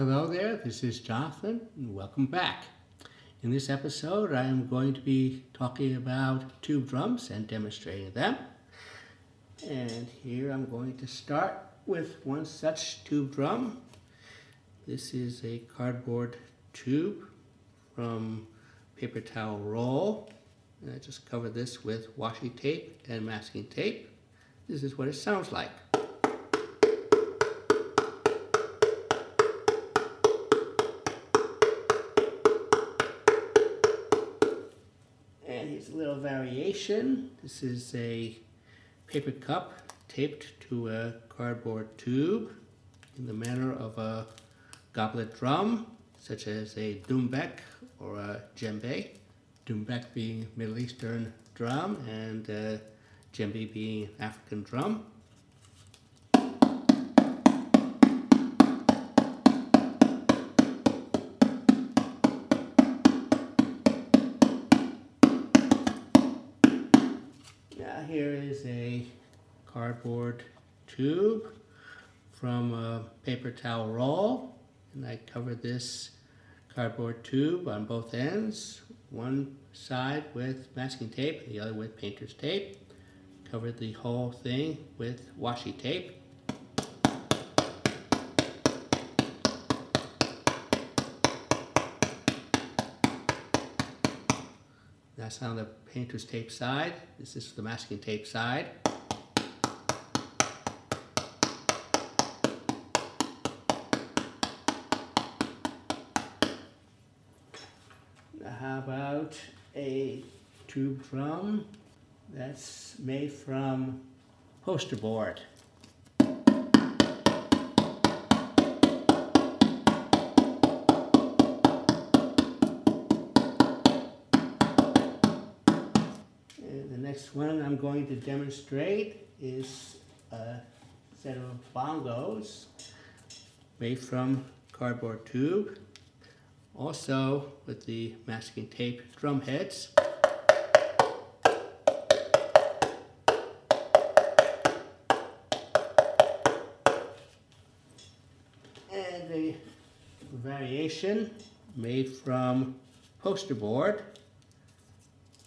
Hello there, this is Jonathan, and welcome back. In this episode, I am going to be talking about tube drums and demonstrating them. And here I'm going to start with one such tube drum. This is a cardboard tube from paper towel roll. And I just covered this with washi tape and masking tape. This is what it sounds like. Little variation. This is a paper cup taped to a cardboard tube in the manner of a goblet drum, such as a doumbek or a djembe. Doumbek being Middle Eastern drum and uh, djembe being African drum. Now here is a cardboard tube from a paper towel roll and I covered this cardboard tube on both ends, one side with masking tape the other with painter's tape. Covered the whole thing with washi tape. That's on the painter's tape side. This is the masking tape side. How about a tube drum that's made from poster board? One I'm going to demonstrate is a set of bongos made from cardboard tube. Also with the masking tape drum heads. And a variation made from poster board.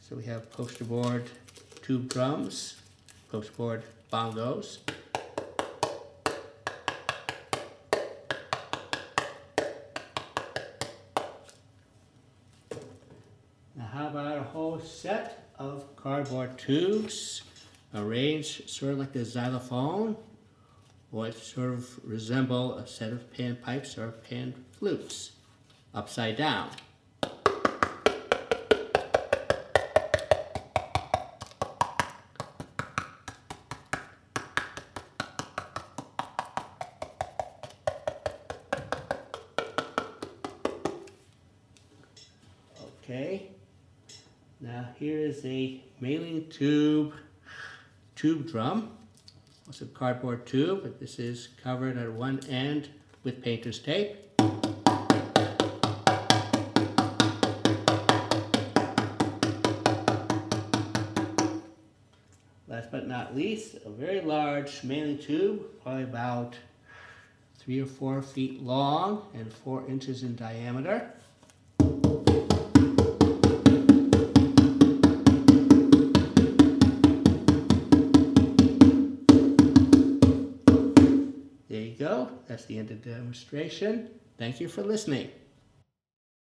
So we have poster board tube drums, poster board bongos. Now how about a whole set of cardboard tubes arranged sort of like a xylophone, or it sort of resemble a set of pan pipes or pan flutes, upside down. Okay. Now here is a mailing tube tube drum. It's a cardboard tube, but this is covered at one end with painter's tape. Last but not least, a very large mailing tube, probably about three or four feet long and four inches in diameter. That's the end of the demonstration. Thank you for listening.